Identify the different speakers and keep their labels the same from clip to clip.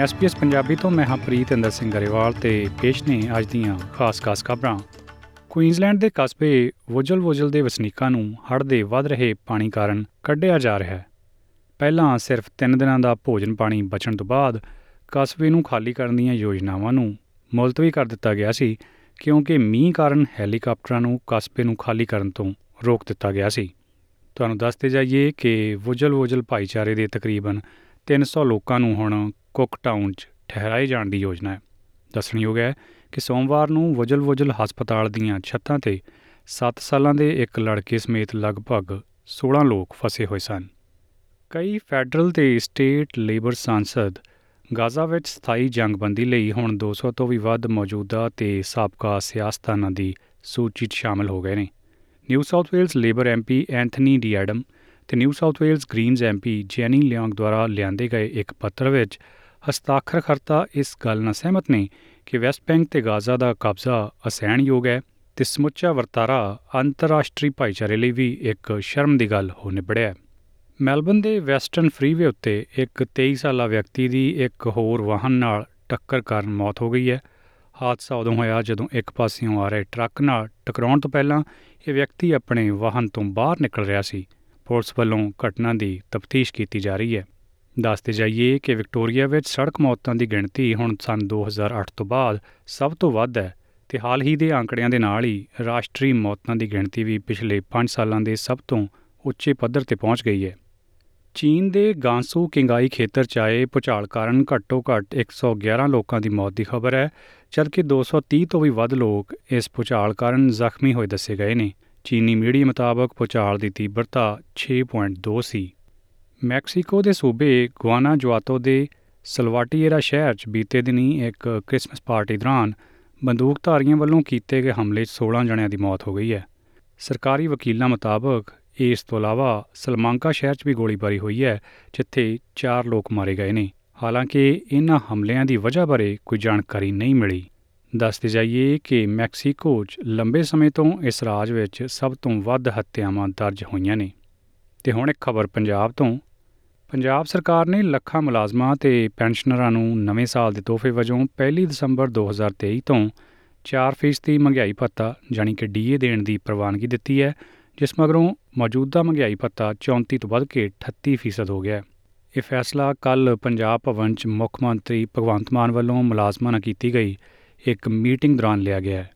Speaker 1: SPS Punjabi ਤੋਂ ਮੈਂ ਹਾਂ ਪ੍ਰੀਤ ਇੰਦਰ ਸਿੰਘ ਗਰੇਵਾਲ ਤੇ ਪੇਸ਼ ਨੇ ਅੱਜ ਦੀਆਂ ਖਾਸ-ਖਾਸ ਖਬਰਾਂ। ਕੁਈਨਜ਼ਲੈਂਡ ਦੇ ਕਸਬੇ ਵੋਜਲ-ਵੋਜਲ ਦੇ ਵਸਨੀਕਾਂ ਨੂੰ ਹੜ੍ਹ ਦੇ ਵੱਧ ਰਹੇ ਪਾਣੀ ਕਾਰਨ ਕੱਢਿਆ ਜਾ ਰਿਹਾ ਹੈ। ਪਹਿਲਾਂ ਸਿਰਫ 3 ਦਿਨਾਂ ਦਾ ਭੋਜਨ ਪਾਣੀ ਬਚਣ ਤੋਂ ਬਾਅਦ ਕਸਬੇ ਨੂੰ ਖਾਲੀ ਕਰਨ ਦੀਆਂ ਯੋਜਨਾਵਾਂ ਨੂੰ ਮੁਲਤਵੀ ਕਰ ਦਿੱਤਾ ਗਿਆ ਸੀ, ਕਿਉਂਕਿ ਮੀਂਹ ਕਾਰਨ ਹੈਲੀਕਾਪਟਰਾਂ ਨੂੰ ਕਸਬੇ ਨੂੰ ਖਾਲੀ ਕਰਨ ਤੋਂ ਰੋਕ ਦਿੱਤਾ ਗਿਆ ਸੀ। ਤੁਹਾਨੂੰ ਦੱਸਦੇ ਜਾਈਏ ਕਿ ਵੋਜਲ-ਵੋਜਲ ਭਾਈਚਾਰੇ ਦੇ ਤਕਰੀਬਨ 300 ਲੋਕਾਂ ਨੂੰ ਹੁਣ ਕੁੱਕ ਟਾਊਨ 'ਚ ਠਹਿਰਾਏ ਜਾਣ ਦੀ ਯੋਜਨਾ ਹੈ। ਦੱਸਣਯੋਗ ਹੈ ਕਿ ਸੋਮਵਾਰ ਨੂੰ ਵਜਲ-ਵਜਲ ਹਸਪਤਾਲ ਦੀਆਂ ਛੱਤਾਂ ਤੇ 7 ਸਾਲਾਂ ਦੇ ਇੱਕ ਲੜਕੇ ਸਮੇਤ ਲਗਭਗ 16 ਲੋਕ ਫਸੇ ਹੋਏ ਸਨ। ਕਈ ਫੈਡਰਲ ਤੇ ਸਟੇਟ ਲੇਬਰ ਸੰਸਦ ਗਾਜ਼ਾ ਵਿੱਚ ਸਥਾਈ ਜੰਗਬੰਦੀ ਲਈ ਹੁਣ 200 ਤੋਂ ਵੀ ਵੱਧ ਮੌਜੂਦਾ ਤੇ ਸਾਬਕਾ ਸਿਆਸਤਦਾਨਾਂ ਦੀ ਸੂਚੀ 'ਚ ਸ਼ਾਮਲ ਹੋ ਗਏ ਨੇ। New South Wales Labor MP Anthony D Adam ਤੇ New South Wales Greens MP Jenny Leong ਦੁਆਰਾ ਲਿਆਂਦੇ ਗਏ ਇੱਕ ਪੱਤਰ ਵਿੱਚ ਹਸਤਾਖਰਕਰਤਾ ਇਸ ਗੱਲ ਨਾਲ ਸਹਿਮਤ ਨੇ ਕਿ ਵੈਸਟ ਬੈਂਕ ਤੇ ਗਾਜ਼ਾ ਦਾ ਕਬਜ਼ਾ ਅਸਹਿਣਯੋਗ ਹੈ ਤੇ ਸਮੁੱਚਾ ਵਰਤਾਰਾ ਅੰਤਰਰਾਸ਼ਟਰੀ ਭਾਈਚਾਰੇ ਲਈ ਵੀ ਇੱਕ ਸ਼ਰਮ ਦੀ ਗੱਲ ਹੋ ਨਿਬੜਿਆ ਮੈਲਬਨ ਦੇ ਵੈਸਟਰਨ ਫਰੀਵੇ ਉੱਤੇ ਇੱਕ 23 ਸਾਲਾ ਵਿਅਕਤੀ ਦੀ ਇੱਕ ਹੋਰ ਵਾਹਨ ਨਾਲ ਟੱਕਰ ਕਾਰਨ ਮੌਤ ਹੋ ਗਈ ਹੈ। ਹਾਦਸਾ ਉਦੋਂ ਹੋਇਆ ਜਦੋਂ ਇੱਕ ਪਾਸਿਓਂ ਆ ਰਹੇ ਟਰੱਕ ਨਾਲ ਟਕਰਾਉਣ ਤੋਂ ਪਹਿਲਾਂ ਇਹ ਵਿਅਕਤੀ ਆਪਣੇ ਵਾਹਨ ਤੋਂ ਬਾਹਰ ਨਿਕਲ ਰਿਹਾ ਸੀ। ਪੁਲਿਸ ਵੱਲੋਂ ਘਟਨਾ ਦੀ ਤਫਤੀਸ਼ ਕੀਤੀ ਜਾ ਰਹੀ ਹੈ। ਦੱਸਦੇ ਜਾਈਏ ਕਿ ਵਿਕਟੋਰੀਆ ਵਿੱਚ ਸੜਕ ਮੌਤਾਂ ਦੀ ਗਿਣਤੀ ਹੁਣ ਸਨ 2008 ਤੋਂ ਬਾਅਦ ਸਭ ਤੋਂ ਵੱਧ ਹੈ ਤੇ ਹਾਲ ਹੀ ਦੇ ਅੰਕੜਿਆਂ ਦੇ ਨਾਲ ਹੀ ਰਾਸ਼ਟਰੀ ਮੌਤਾਂ ਦੀ ਗਿਣਤੀ ਵੀ ਪਿਛਲੇ 5 ਸਾਲਾਂ ਦੇ ਸਭ ਤੋਂ ਉੱਚੇ ਪੱਧਰ ਤੇ ਪਹੁੰਚ ਗਈ ਹੈ। ਚੀਨ ਦੇ ਗਾਂਸੂ ਕਿੰਗਾਈ ਖੇਤਰ 'ਚ ਆਏ ਭੁਚਾਲ ਕਾਰਨ ਘੱਟੋ-ਘੱਟ 111 ਲੋਕਾਂ ਦੀ ਮੌਤ ਦੀ ਖਬਰ ਹੈ, ਜਦਕਿ 230 ਤੋਂ ਵੀ ਵੱਧ ਲੋਕ ਇਸ ਭੁਚਾਲ ਕਾਰਨ ਜ਼ਖਮੀ ਹੋਏ ਦੱਸੇ ਗਏ ਨੇ। ਚੀਨੀ ਮੀਡੀਆ ਮੁਤਾਬਕ ਭੁਚਾਲ ਦੀ ਤੀਬਰਤਾ 6.2 ਸੀ। ਮੈਕਸੀਕੋ ਦੇ ਸੂਬੇ ਗੁਆਨਾਜੁਆਤੋ ਦੇ ਸਲਵਾਟੀਏਰਾ ਸ਼ਹਿਰ 'ਚ ਬੀਤੇ ਦਿਨੀ ਇੱਕ ਕ੍ਰਿਸਮਸ ਪਾਰਟੀ ਦੌਰਾਨ ਬੰਦੂਕਧਾਰੀਆਂ ਵੱਲੋਂ ਕੀਤੇ ਗਏ ਹਮਲੇ 'ਚ 16 ਜਣਿਆਂ ਦੀ ਮੌਤ ਹੋ ਗਈ ਹੈ। ਸਰਕਾਰੀ ਵਕੀਲਾਂ ਮੁਤਾਬਕ, ਇਸ ਤੋਂ ਇਲਾਵਾ ਸਲਮਾਂਕਾ ਸ਼ਹਿਰ 'ਚ ਵੀ ਗੋਲੀਬਾਰੀ ਹੋਈ ਹੈ, ਜਿੱਥੇ 4 ਲੋਕ ਮਾਰੇ ਗਏ ਨੇ। ਹਾਲਾਂਕਿ ਇਹਨਾਂ ਹਮਲਿਆਂ ਦੀ ਵਜ੍ਹਾ ਬਾਰੇ ਕੋਈ ਜਾਣਕਾਰੀ ਨਹੀਂ ਮਿਲੀ। ਦੱਸਦੇ ਜਾਈਏ ਕਿ ਮੈਕਸੀਕੋ 'ਚ ਲੰਬੇ ਸਮੇਂ ਤੋਂ ਇਸ ਰਾਜ ਵਿੱਚ ਸਭ ਤੋਂ ਵੱਧ ਹੱਤਿਆਵਾਂ ਦਰਜ ਹੋਈਆਂ ਨੇ। ਤੇ ਹੁਣ ਇੱਕ ਖਬਰ ਪੰਜਾਬ ਤੋਂ ਪੰਜਾਬ ਸਰਕਾਰ ਨੇ ਲੱਖਾਂ ਮੁਲਾਜ਼ਮਾਂ ਤੇ ਪੈਨਸ਼ਨਰਾਂ ਨੂੰ ਨਵੇਂ ਸਾਲ ਦੇ ਤੋਹਫੇ ਵਜੋਂ 1 ਦਸੰਬਰ 2023 ਤੋਂ 4% ਮਹਿੰਗਾਈ ਭੱਤਾ ਜਾਨੀ ਕਿ ਡੀਏ ਦੇਣ ਦੀ ਪ੍ਰਵਾਨਗੀ ਦਿੱਤੀ ਹੈ, ਜਿਸ ਮਗਰੋਂ ਮੌਜੂਦਾ ਮਹਿੰਗਾਈ ਭੱਤਾ 34 ਤੋਂ ਵੱਧ ਕੇ 38% ਹੋ ਗਿਆ ਇਹ ਫੈਸਲਾ ਕੱਲ ਪੰਜਾਬ ਭਵਨ 'ਚ ਮੁੱਖ ਮੰਤਰੀ ਭਗਵੰਤ ਮਾਨ ਵੱਲੋਂ ਮੁਲਾਜ਼ਮਾਂ ਨਾਲ ਕੀਤੀ ਗਈ ਇੱਕ ਮੀਟਿੰਗ ਦੌਰਾਨ ਲਿਆ ਗਿਆ ਹੈ।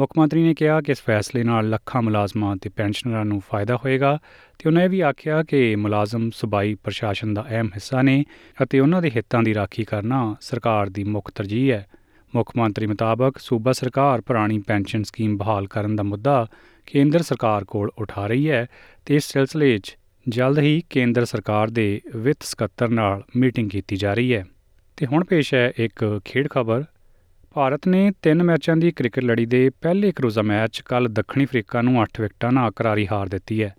Speaker 1: ਮੁੱਖ ਮੰਤਰੀ ਨੇ ਕਿਹਾ ਕਿ ਇਸ ਫੈਸਲੇ ਨਾਲ ਲੱਖਾਂ ਮੁਲਾਜ਼ਮਾਂ ਤੇ ਪੈਨਸ਼ਨਰਾਂ ਨੂੰ ਫਾਇਦਾ ਹੋਏਗਾ ਤੇ ਉਹਨਾਂ ਇਹ ਵੀ ਆਖਿਆ ਕਿ ਮੁਲਾਜ਼ਮ ਸੂਬਾਈ ਪ੍ਰਸ਼ਾਸਨ ਦਾ ਅਹਿਮ ਹਿੱਸਾ ਨੇ ਅਤੇ ਉਹਨਾਂ ਦੇ ਹਿੱਤਾਂ ਦੀ ਰਾਖੀ ਕਰਨਾ ਸਰਕਾਰ ਦੀ ਮੁੱਖ ਤਰਜੀਹ ਹੈ। ਮੁੱਖ ਮੰਤਰੀ ਮੁਤਾਬਕ ਸੂਬਾ ਸਰਕਾਰ ਪੁਰਾਣੀ ਪੈਨਸ਼ਨ ਸਕੀਮ ਬਹਾਲ ਕਰਨ ਦਾ ਮੁੱਦਾ ਕੇਂਦਰ ਸਰਕਾਰ ਕੋਲ ਉਠਾ ਰਹੀ ਹੈ ਤੇ ਇਸ ਸਿਲਸਿਲੇ 'ਚ ਜਲਦ ਹੀ ਕੇਂਦਰ ਸਰਕਾਰ ਦੇ ਵਿੱਤ ਸਕੱਤਰ ਨਾਲ ਮੀਟਿੰਗ ਕੀਤੀ ਜਾ ਰਹੀ ਹੈ। ਤੇ ਹੁਣ ਪੇਸ਼ ਹੈ ਇੱਕ ਖੇਡ ਖਬਰ ਭਾਰਤ ਨੇ ਤਿੰਨ ਮੈਚਾਂ ਦੀ ਕ੍ਰਿਕਟ ਲੜੀ ਦੇ ਪਹਿਲੇ ਕਰੂਜ਼ਾ ਮੈਚ ਕੱਲ ਦੱਖਣੀ ਅਫਰੀਕਾ ਨੂੰ 8 ਵਿਕਟਾਂ ਨਾਲ ਕਰਾਰੀ ਹਾਰ ਦਿੱਤੀ ਹੈ।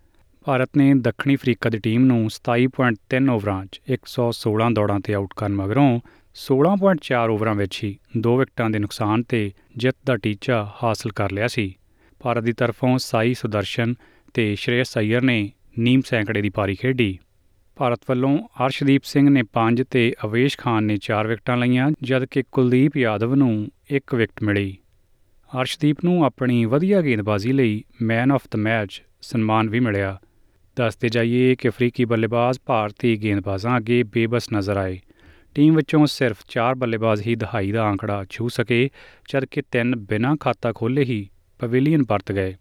Speaker 1: ਭਾਰਤ ਨੇ ਦੱਖਣੀ ਅਫਰੀਕਾ ਦੀ ਟੀਮ ਨੂੰ 27.3 ਓਵਰਾਂ 'ਚ 116 ਦੌੜਾਂ ਤੇ ਆਊਟ ਕਰਨ ਮਗਰੋਂ 16.4 ਓਵਰਾਂ ਵਿੱਚ ਹੀ ਦੋ ਵਿਕਟਾਂ ਦੇ ਨੁਕਸਾਨ ਤੇ ਜਿੱਤ ਦਾ ਟੀਚਾ ਹਾਸਲ ਕਰ ਲਿਆ ਸੀ। ਭਾਰਤ ਦੀ ਤਰਫੋਂ ਸਾਈ ਸੁਦਰਸ਼ਨ ਤੇ ਸ਼੍ਰੇਯਸ ਅਈਅਰ ਨੇ ਨੀਮ ਸੈਂਕੜੇ ਦੀ ਪਾਰੀ ਖੇਡੀ। ਭਾਰਤ ਵੱਲੋਂ ਅਰਸ਼ਦੀਪ ਸਿੰਘ ਨੇ 5 ਤੇ ਅਵੇਸ਼ ਖਾਨ ਨੇ 4 ਵਿਕਟਾਂ ਲਈਆਂ, ਜਦਕਿ ਕੁਲਦੀਪ ਯਾਦਵ ਨੂੰ 1 ਵਿਕਟ ਮਿਲੀ। ਅਰਸ਼ਦੀਪ ਨੂੰ ਆਪਣੀ ਵਧੀਆ ਗੇਂਦਬਾਜ਼ੀ ਲਈ ਮੈਨ ਆਫ ਦ ਮੈਚ ਸਨਮਾਨ ਵੀ ਮਿਲਿਆ। ਦੱਸਦੇ ਜਾਈਏ ਕਿ ਅਫਰੀਕੀ ਬੱਲੇਬਾਜ਼ ਭਾਰਤੀ ਗੇਂਦਬਾਜ਼ਾਂ ਅੱਗੇ ਬੇਬਸ ਨਜ਼ਰ ਆਏ। ਟੀਮ ਵਿੱਚੋਂ ਸਿਰਫ 4 ਬੱਲੇਬਾਜ਼ ਹੀ ਦਹਾਈ ਦਾ ਆંકੜਾ ਛੂ ਸਕੇ, ਜਦਕਿ ਤਿੰਨ ਬਿਨਾਂ ਖਾਤਾ ਖੋਲੇ ਹੀ ਪਵੇਲੀਅਨ ਪਰਤ ਗਏ।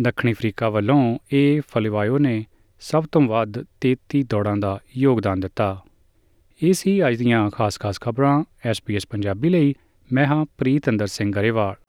Speaker 1: ਦੱਖਣੀ ਅਫਰੀਕਾ ਵੱਲੋਂ ਇਹ ਫਲਿਵਾਇਓ ਨੇ ਸਭ ਤੋਂ ਵੱਧ 33 ਦੌੜਾਂ ਦਾ ਯੋਗਦਾਨ ਦਿੱਤਾ। ਇਹ ਸੀ ਅੱਜ ਦੀਆਂ ਖਾਸ-ਖਾਸ ਖਬਰਾਂ ਐਸਪੀਐਸ ਪੰਜਾਬੀ ਲਈ। ਮੈਂ ਹਾਂ ਪ੍ਰੀਤ ਅੰਦਰ ਸਿੰਘ ਗਰੇਵਾਲ।